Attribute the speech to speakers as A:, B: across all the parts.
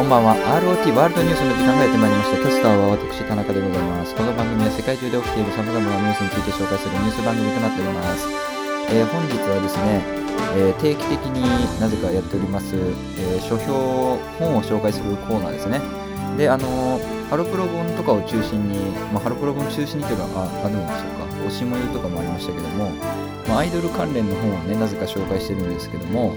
A: こんばんは。ROT ワールドニュースの時間がやってまいりました。キャスターは私田中でございます。この番組は世界中で起きている様々なニュースについて紹介するニュース番組となっております、えー本日はですね、えー定期的になぜかやっております、えー書評本を紹介するコーナーですね。であのハロプロ本とかを中心に、まあ、ハロプロ本中心にというかああるんでしょうか。推しもゆとかもありましたけども、まあ、アイドル関連の本をねなぜか紹介してるんですけども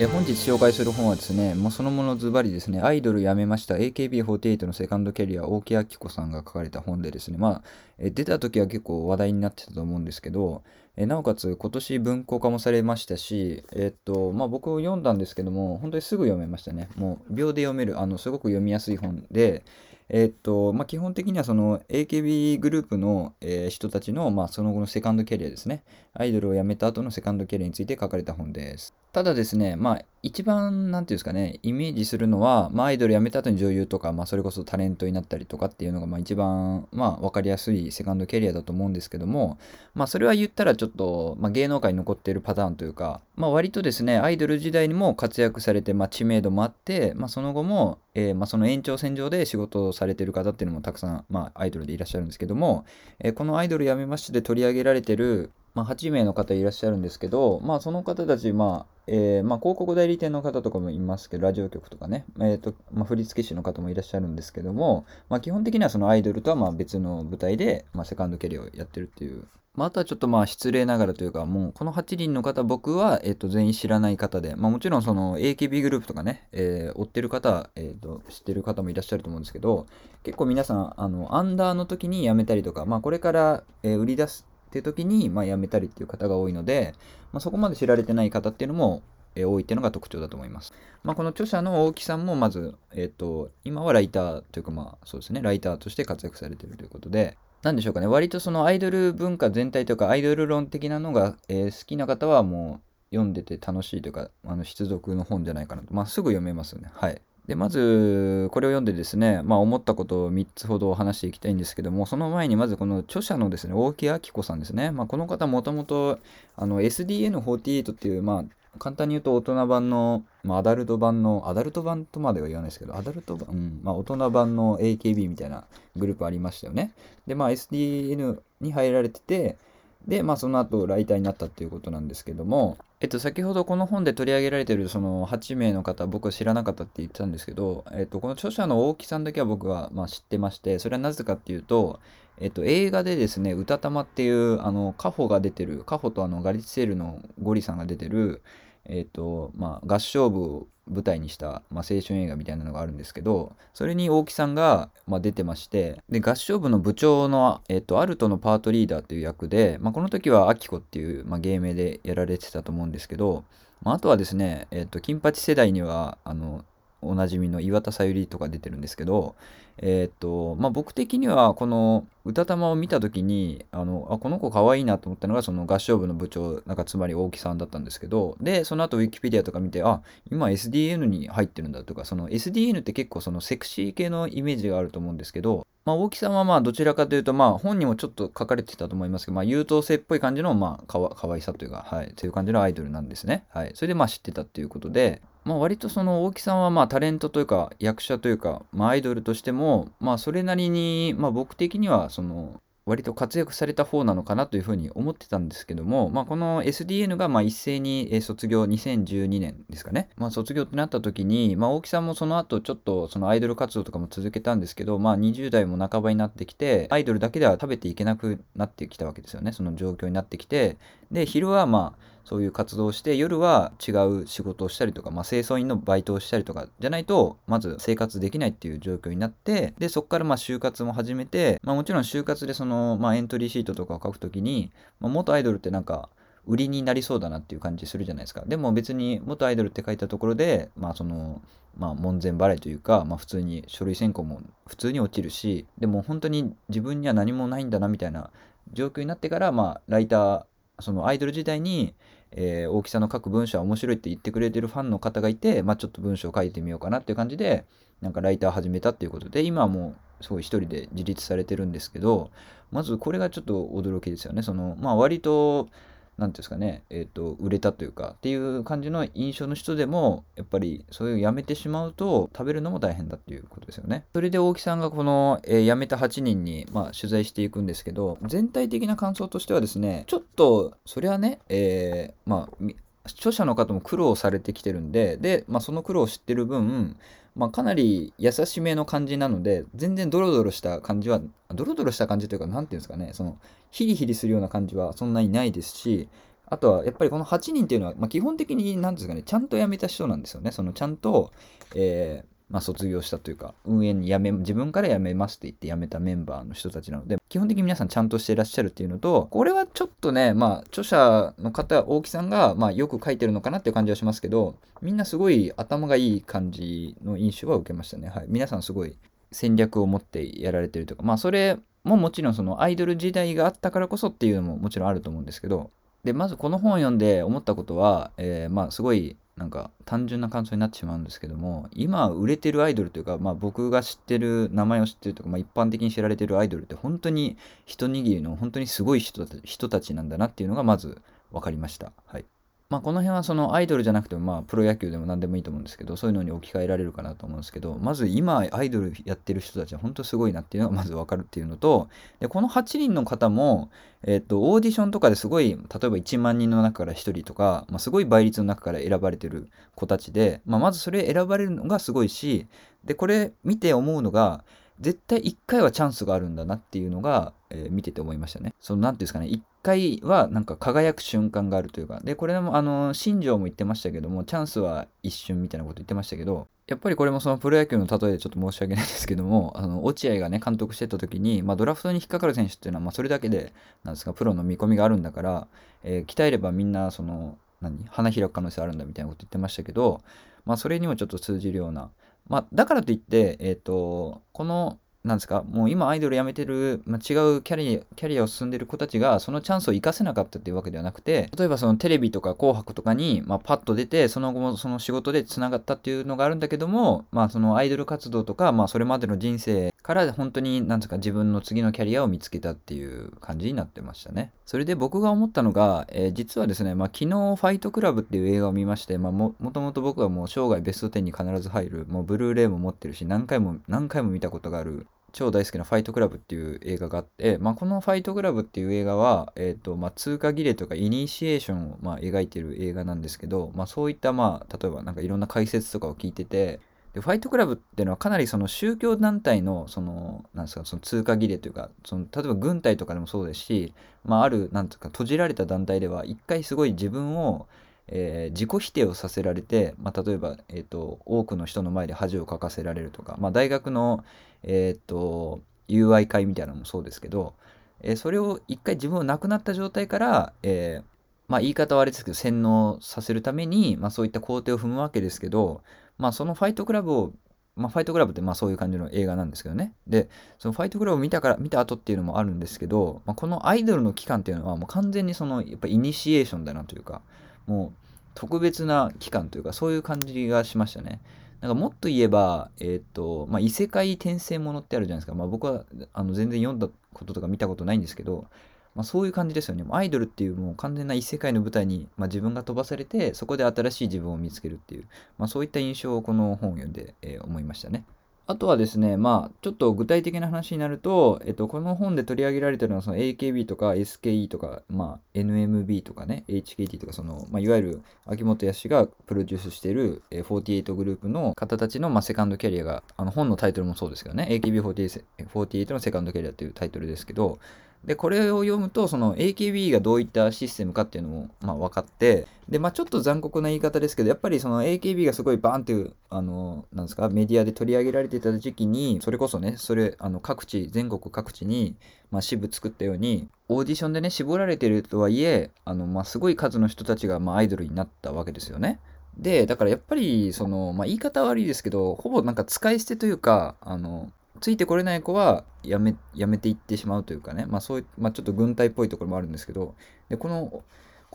A: え本日紹介する本はですね、もうそのものズバリですね、アイドル辞めました AKB48 のセカンドキャリア、大木明子さんが書かれた本でですね、まあ、え出た時は結構話題になってたと思うんですけど、えなおかつ今年文庫化もされましたし、えっと、まあ僕読んだんですけども、本当にすぐ読めましたね。もう秒で読める、あの、すごく読みやすい本で、えっと、まあ基本的にはその AKB グループの、えー人たちの、まあその後のセカンドキャリアですね。アイドルを辞めた後のセカンドキャリアについて書かれた本です。ただですね、まあ一番、なんていうんですかね、イメージするのは、まあアイドル辞めた後に女優とか、まあそれこそタレントになったりとかっていうのが、まあ一番、まあ分かりやすいセカンドキャリアだと思うんですけども、まあそれは言ったらちょっと、まあ芸能界に残っているパターンというか、まあ割とですね、アイドル時代にも活躍されて、まあ知名度もあって、まあその後も、えーまあその延長線上で仕事をされてる方っていうのもたくさん、まあアイドルでいらっしゃるんですけども、えーこのアイドル辞めましてで取り上げられてる、まあ、8名の方いらっしゃるんですけど、まあ、その方たち、まあえーまあ、広告代理店の方とかもいますけど、ラジオ局とかね、えーとまあ、振付師の方もいらっしゃるんですけども、まあ、基本的にはそのアイドルとはまあ別の舞台で、まあ、セカンドキャリアをやってるっていう。まあ、あとはちょっとまあ失礼ながらというか、もうこの8人の方、僕は、えっと全員知らない方で、まあ、もちろんその AKB グループとかね、えー追ってる方、えーと、知ってる方もいらっしゃると思うんですけど、結構皆さん、あの、アンダーの時に辞めたりとか、まあ、これから、え売り出すっていう時に、まあ、辞めたりっていう方が多いので、まあ、そこまで知られてない方っていうのも、えー多いっていうのが特徴だと思います。まあ、この著者の大木さんもまず、えっ、と、今はライターというか、まあ、そうですね、ライターとして活躍されているということで、なんでしょうかね、割とそのアイドル文化全体というか、アイドル論的なのが、えー好きな方はもう読んでて楽しいというか、あの、必読の本じゃないかなと。まあ、すぐ読めますよね。はい。で、まず、これを読んでですね、まあ、思ったことを3つほど話していきたいんですけども、その前にまずこの著者のですね、大木明子さんですね。まあ、この方もともと、SDN48 っていう、まあ、簡単に言うと大人版の、まあ、アダルト版の、アダルト版とまでは言わないですけど、アダルト版、うん、まあ、大人版の AKB みたいなグループありましたよね。で、まあ、SDN に入られてて、で、まあ、その後、ライターになったっていうことなんですけども、えっと、先ほどこの本で取り上げられてるその8名の方、僕は知らなかったって言ってたんですけど、えっと、この著者の大木さんだけは僕は、ま、知ってまして、それはなぜかっていうと、えっと、映画でですね、歌玉っていう、あの、カホが出てる、カホとあの、ガリッツェールのゴリさんが出てる、えっと、まあ、合唱部を舞台にした、まあ、青春映画みたいなのがあるんですけど、それに大木さんが、まあ、出てまして、で、合唱部の部長の、えっと、アルトのパートリーダーという役で、まあ、この時はアキコっていう、まあ、芸名でやられてたと思うんですけど、まあ、あとはですね、えっと、金八世代には、あの、おなじみの岩田さゆりとか出てるんですけど、えーっと、まあ、僕的にはこの歌玉を見た時に、あの、あ、この子可愛いなと思ったのがその合唱部の部長、なんかつまり大木さんだったんですけど、で、その後ウィキペディアとか見て、あ、今 SDN に入ってるんだとか、その SDN って結構そのセクシー系のイメージがあると思うんですけど、まあ、大木さんはまあどちらかというと、まあ本にもちょっと書かれてたと思いますけど、まあ優等生っぽい感じの、まあかわ可愛さというか、はい、という感じのアイドルなんですね。はい。それでまあ知ってたっていうことで、まあ割とその大木さんはまあタレントというか役者というか、まあアイドルとしても、まあそれなりに、まあ僕的にはその、割と活躍された方なのかなというふうに思ってたんですけども、まあ、この SDN がまあ一斉に卒業2012年ですかね、まあ、卒業ってなった時に、まあ、大木さんもその後ちょっとそのアイドル活動とかも続けたんですけど、まあ、20代も半ばになってきてアイドルだけでは食べていけなくなってきたわけですよね。その状況になってきて。で昼はまあそういう活動をして夜は違う仕事をしたりとか、まあ、清掃員のバイトをしたりとかじゃないとまず生活できないっていう状況になってでそこからまあ就活も始めて、まあ、もちろん就活でその、まあ、エントリーシートとかを書くときに、まあ、元アイドルってなんか売りになりそうだなっていう感じするじゃないですか。でも別に元アイドルって書いたところでまあそのまあ門前払いというか、まあ、普通に書類選考も普通に落ちるしでも本当に自分には何もないんだなみたいな状況になってからまあライターそのアイドル時代に、えー大きさの書く文章は面白いって言ってくれてるファンの方がいて、まあ、ちょっと文章を書いてみようかなっていう感じでなんかライター始めたっていうことで今はもうすごい一人で自立されてるんですけどまずこれがちょっと驚きですよね。そのまあ割と何ていうんですかね、えっ、と、売れたというか、っていう感じの印象の人でも、やっぱり、そういうやめてしまうと、食べるのも大変だっていうことですよね。それで大木さんがこの、えー、辞めた8人に、まあ、取材していくんですけど、全体的な感想としてはですね、ちょっと、それはね、えー、まあ、著者の方も苦労されてきてるんで、で、まあ、その苦労を知ってる分、まあ、かなり優しめの感じなので、全然ドロドロした感じは、ドロドロした感じというか、なんていうんですかね、その、ヒリヒリするような感じはそんなにないですし、あとはやっぱりこの8人っていうのは、まあ、基本的に何ですかね、ちゃんと辞めた人なんですよね。そのちゃんと、えー、まあ、卒業したというか、運営に辞め、自分から辞めますって言って辞めたメンバーの人たちなので、基本的に皆さんちゃんとしていらっしゃるっていうのと、これはちょっとね、まあ、著者の方、大木さんが、まあ、よく書いてるのかなっていう感じはしますけど、みんなすごい頭がいい感じの印象は受けましたね。はい。皆さんすごい戦略を持ってやられてるとか、まあ、それももちろんそのアイドル時代があったからこそっていうのももちろんあると思うんですけど、で、まずこの本を読んで思ったことは、えー、まあ、すごいなんか単純な感想になってしまうんですけども今売れてるアイドルというか、まあ、僕が知ってる名前を知ってるとか、まあ、一般的に知られてるアイドルって本当に一握りの本当にすごい人人たちなんだなっていうのがまず分かりました。はいまあ、この辺はそのアイドルじゃなくてもまあプロ野球でも何でもいいと思うんですけどそういうのに置き換えられるかなと思うんですけどまず今アイドルやってる人たちは本当すごいなっていうのがまず分かるっていうのとでこの8人の方も、えっとオーディションとかですごい例えば1万人の中から1人とか、ま、すごい倍率の中から選ばれてる子たちで、まあ、まずそれ選ばれるのがすごいしでこれ見て思うのが絶対1回はチャンスがあるんだなっていうのが、えー、見てて思いましたね。その何ていうんですかね、回はなんか輝く瞬間があるというか、で、これもあの、新庄も言ってましたけども、チャンスは一瞬みたいなこと言ってましたけど、やっぱりこれもそのプロ野球の例えでちょっと申し訳ないですけども、あの、落合がね、監督してた時に、まあ、ドラフトに引っかかる選手っていうのは、まあ、それだけで、なんですか、プロの見込みがあるんだから、えー、鍛えればみんな、その、何花開く可能性あるんだみたいなこと言ってましたけど、まあ、それにもちょっと通じるような、まあ、だからといって、えっ、ー、と、このなんですか、もう今アイドル辞めてる、まあ、違うキャリア、キャリアを進んでる子たちが、そのチャンスを生かせなかったっていうわけではなくて、例えばそのテレビとか紅白とかに、まあ、パッと出て、その後もその仕事で繋がったっていうのがあるんだけども、まあ、そのアイドル活動とか、まあ、それまでの人生から本当に、なんですか、自分の次のキャリアを見つけたっていう感じになってましたね。それで僕が思ったのが、えー、実はですね、まあ、昨日、ファイトクラブっていう映画を見まして、まあ、も、もともと僕はもう生涯ベスト10に必ず入る、もうブルーレイも持ってるし、何回も、何回も見たことがある超大好きなファイトクラブっていう映画があって、まあ、このファイトクラブっていう映画は、え、ー、と、まあ、通過儀礼とかイニシエーションを、まあ、描いてる映画なんですけど、まあ、そういった、まあ、例えばなんかいろんな解説とかを聞いてて、で、ファイトクラブっていうのはかなりその宗教団体の、その、なんですか、その通過儀礼というか、その、例えば軍隊とかでもそうですし、まあ、ある、なんていうか、閉じられた団体では、一回すごい自分を、えー、自己否定をさせられて、まあ、例えば、えーと、多くの人の前で恥をかかせられるとか、まあ、大学の、えーと、友愛会みたいなのもそうですけど、えー、それを一回自分を亡くなった状態から、えー、まあ言い方はあれですけど洗脳させるために、まあ、そういった工程を踏むわけですけど、まあ、そのファイトクラブをまあ、ファイトクラブってまあそういう感じの映画なんですけどね。で、そのファイトクラブを見たから、見た後っていうのもあるんですけど、まあ、このアイドルの期間っていうのはもう完全にその、やっぱイニシエーションだなというか、もう特別な期間というか、そういう感じがしましたね。なんかもっと言えば、えっ、ー、と、まあ、異世界転生ものってあるじゃないですか。まあ、僕はあの全然読んだこととか見たことないんですけど、まあ、そういう感じですよね。アイドルっていうもう完全な異世界の舞台に、まあ、自分が飛ばされて、そこで新しい自分を見つけるっていう、まあ、そういった印象をこの本を読んで、えー、思いましたね。あとはですね、まあ、ちょっと具体的な話になると、えっと、この本で取り上げられてるのは、その AKB とか SKE とか、まあ、NMB とかね、HKT とか、その、まあ、いわゆる秋元康がプロデュースしている48グループの方たちの、まあ、セカンドキャリアが、あの、本のタイトルもそうですけどね、AKB48 のセカンドキャリアっていうタイトルですけど、で、これを読むと、その AKB がどういったシステムかっていうのも、まあ、分かって、で、まあ、ちょっと残酷な言い方ですけど、やっぱりその AKB がすごいバーンっていう、あの、なんですか、メディアで取り上げられていた時期に、それこそね、それ、あの、各地、全国各地に、まあ、支部作ったように、オーディションでね、絞られてるとはいえ、あの、まあ、すごい数の人たちが、まあ、アイドルになったわけですよね。で、だからやっぱり、その、まあ、言い方悪いですけど、ほぼなんか使い捨てというか、あの、ついてこれない子はやめやめていってしまうというかね、まあそうい、まあ、ちょっと軍隊っぽいところもあるんですけど、でこの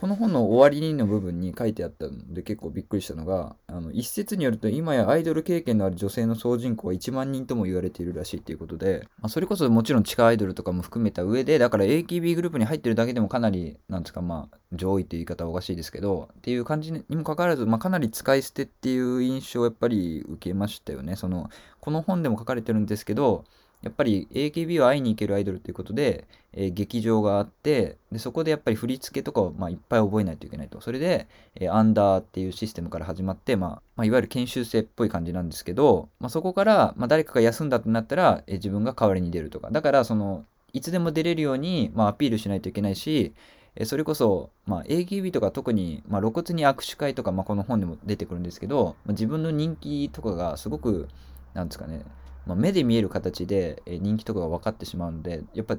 A: この本の終わりにの部分に書いてあったので結構びっくりしたのが、あの一説によると今やアイドル経験のある女性の総人口は1万人とも言われているらしいっていうことで、まあ、それこそもちろん地下アイドルとかも含めた上で、だから AKB グループに入ってるだけでもかなり、なんですか、まあ、上位っていう言い方はおかしいですけど、っていう感じにもかかわらず、まあ、かなり使い捨てっていう印象をやっぱり受けましたよね。その、この本でも書かれてるんですけど、やっぱり AKB は会いに行けるアイドルということで、えー、劇場があってでそこでやっぱり振り付けとかを、まあ、いっぱい覚えないといけないと。それで、えー、アンダーっていうシステムから始まって、まあまあ、いわゆる研修生っぽい感じなんですけど、まあ、そこから、まあ、誰かが休んだってなったら、えー、自分が代わりに出るとか。だからそのいつでも出れるように、まあ、アピールしないといけないしえそれこそ、まあ、AKB とか特に、まあ、露骨に握手会とか、まあ、この本でも出てくるんですけど、まあ、自分の人気とかがすごくなんですかねまあ、目で見える形で人気とかが分かってしまうので、やっぱ、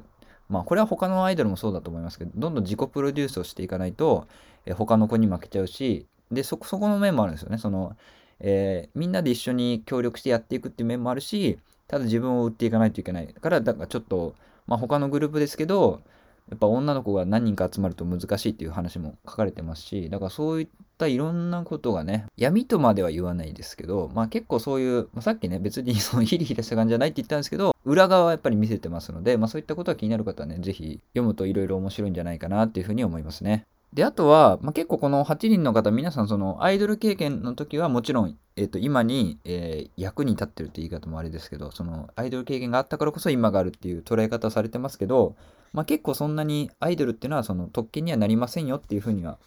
A: まあ、これは他のアイドルもそうだと思いますけど、どんどん自己プロデュースをしていかないと、え他の子に負けちゃうし、で、そこ、そこの面もあるんですよね。その、えー、みんなで一緒に協力してやっていくっていう面もあるし、ただ自分を売っていかないといけない。から、だからちょっと、まあ、他のグループですけど、やっぱ女の子が何人か集まると難しいっていう話も書かれてますし、だからそういったいろんなことがね、闇とまでは言わないですけど、まあ結構そういう、まあ、さっきね、別に そのヒリヒリした感じじゃないって言ったんですけど、裏側はやっぱり見せてますので、まあそういったことが気になる方はね、ぜひ読むといろいろ面白いんじゃないかなっていうふうに思いますね。で、あとは、まあ、結構この8人の方、皆さんそのアイドル経験の時はもちろん、えっ、ー、と、今に、えー、役に立ってるって言い方もあれですけど、そのアイドル経験があったからこそ今があるっていう捉え方されてますけど、まあ、結構そんなにアイドルっていうのはその特権にはなりませんよっていうふうには、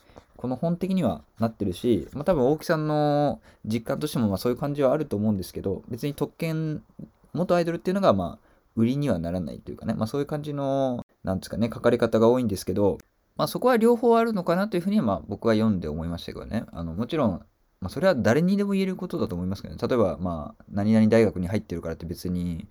A: この本的にはなってるし、まあ、多分大木さんの実感としてもまあそういう感じはあると思うんですけど、別に特権、元アイドルっていうのがまあ売りにはならないというかね、まあそういう感じの、なんですかね、書かれ方が多いんですけど、まあ、そこは両方あるのかなというふうには、まあ、僕は読んで思いましたけどね。あのもちろん、まあ、それは誰にでも言えることだと思いますけどね。例えば、まあ、何々大学に入ってるからって別に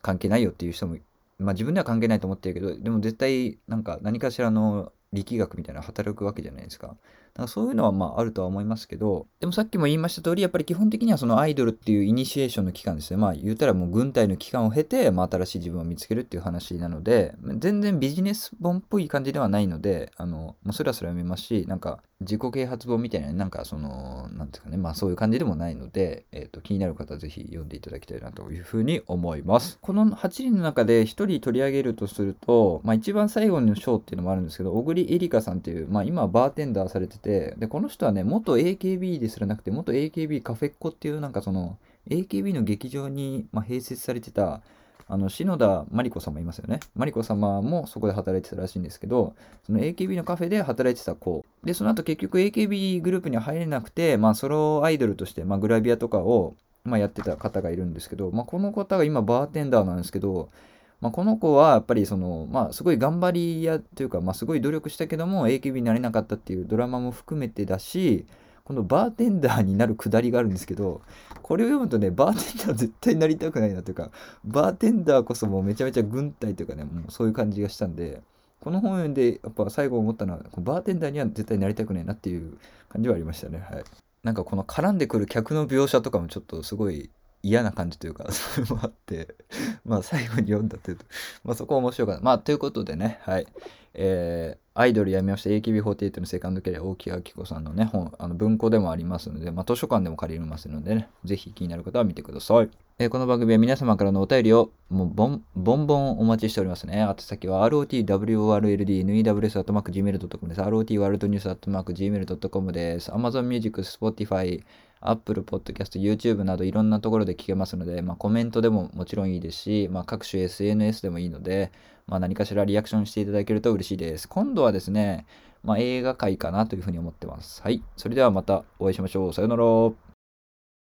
A: 関係ないよっていう人も、まあ、自分では関係ないと思ってるけど、でも絶対、なんか何かしらの力学みたいな働くわけじゃないですか。かそういうのはまああるとは思いますけど、でもさっきも言いました通り、やっぱり基本的にはそのアイドルっていうイニシエーションの期間ですね。まあ言うたらもう軍隊の期間を経て、まあ新しい自分を見つけるっていう話なので、全然ビジネス本っぽい感じではないので、あの、もうスラスラ読めますし、なんか自己啓発本みたいな、なんかその、なんですかね、まあそういう感じでもないので、えっ、ー、と、気になる方はぜひ読んでいただきたいなというふうに思います。この8人の中で1人取り上げるとすると、まあ一番最後の章っていうのもあるんですけど、小栗エリカさんっていう、まあ今はバーテンダーされてて、で、この人はね、元 AKB ですらなくて、元 AKB カフェッコっていうなんかその、AKB の劇場に、ま併設されてた、あの、篠田真理子様いますよね。真理子様もそこで働いてたらしいんですけど、その AKB のカフェで働いてた子。で、その後結局 AKB グループに入れなくて、まあ、ソロアイドルとして、まあ、グラビアとかを、まあ、やってた方がいるんですけど、まあ、この方が今バーテンダーなんですけど、まあ、この子はやっぱりその、まあ、すごい頑張り屋というか、まあ、すごい努力したけども AKB になれなかったっていうドラマも含めてだし、このバーテンダーになるくだりがあるんですけど、これを読むとね、バーテンダー絶対になりたくないなというか、バーテンダーこそもうめちゃめちゃ軍隊というかね、もうそういう感じがしたんで、この本読んで、やっぱ最後思ったのは、バーテンダーには絶対なりたくないなっていう感じはありましたね。はい。なんかこの絡んでくる客の描写とかもちょっとすごい嫌な感じというか、それもあって、まあ最後に読んだというと、まあそこ面白かった。まあということでね、はい。えー、アイドルやめました AKB48 のセカンドキャリア大木明子さんのね、本、あの文庫でもありますので、まあ、図書館でも借りれますのでね、ぜひ気になる方は見てください。えー、この番組は皆様からのお便りをもうボンボンボンお待ちしておりますね。あと先は rotworld.news.gmail.com です。rotworldnews.gmail.com です。Amazon Music、Spotify、Apple Podcast、YouTube などいろんなところで聞けますので、まあ、コメントでももちろんいいですし、まあ、各種 SNS でもいいので、まあ、何かしらリアクションしていただけると嬉しいです。今度はですね、まあ、映画界かなというふうに思ってます。はい。それではまたお会いしましょう。さよなら。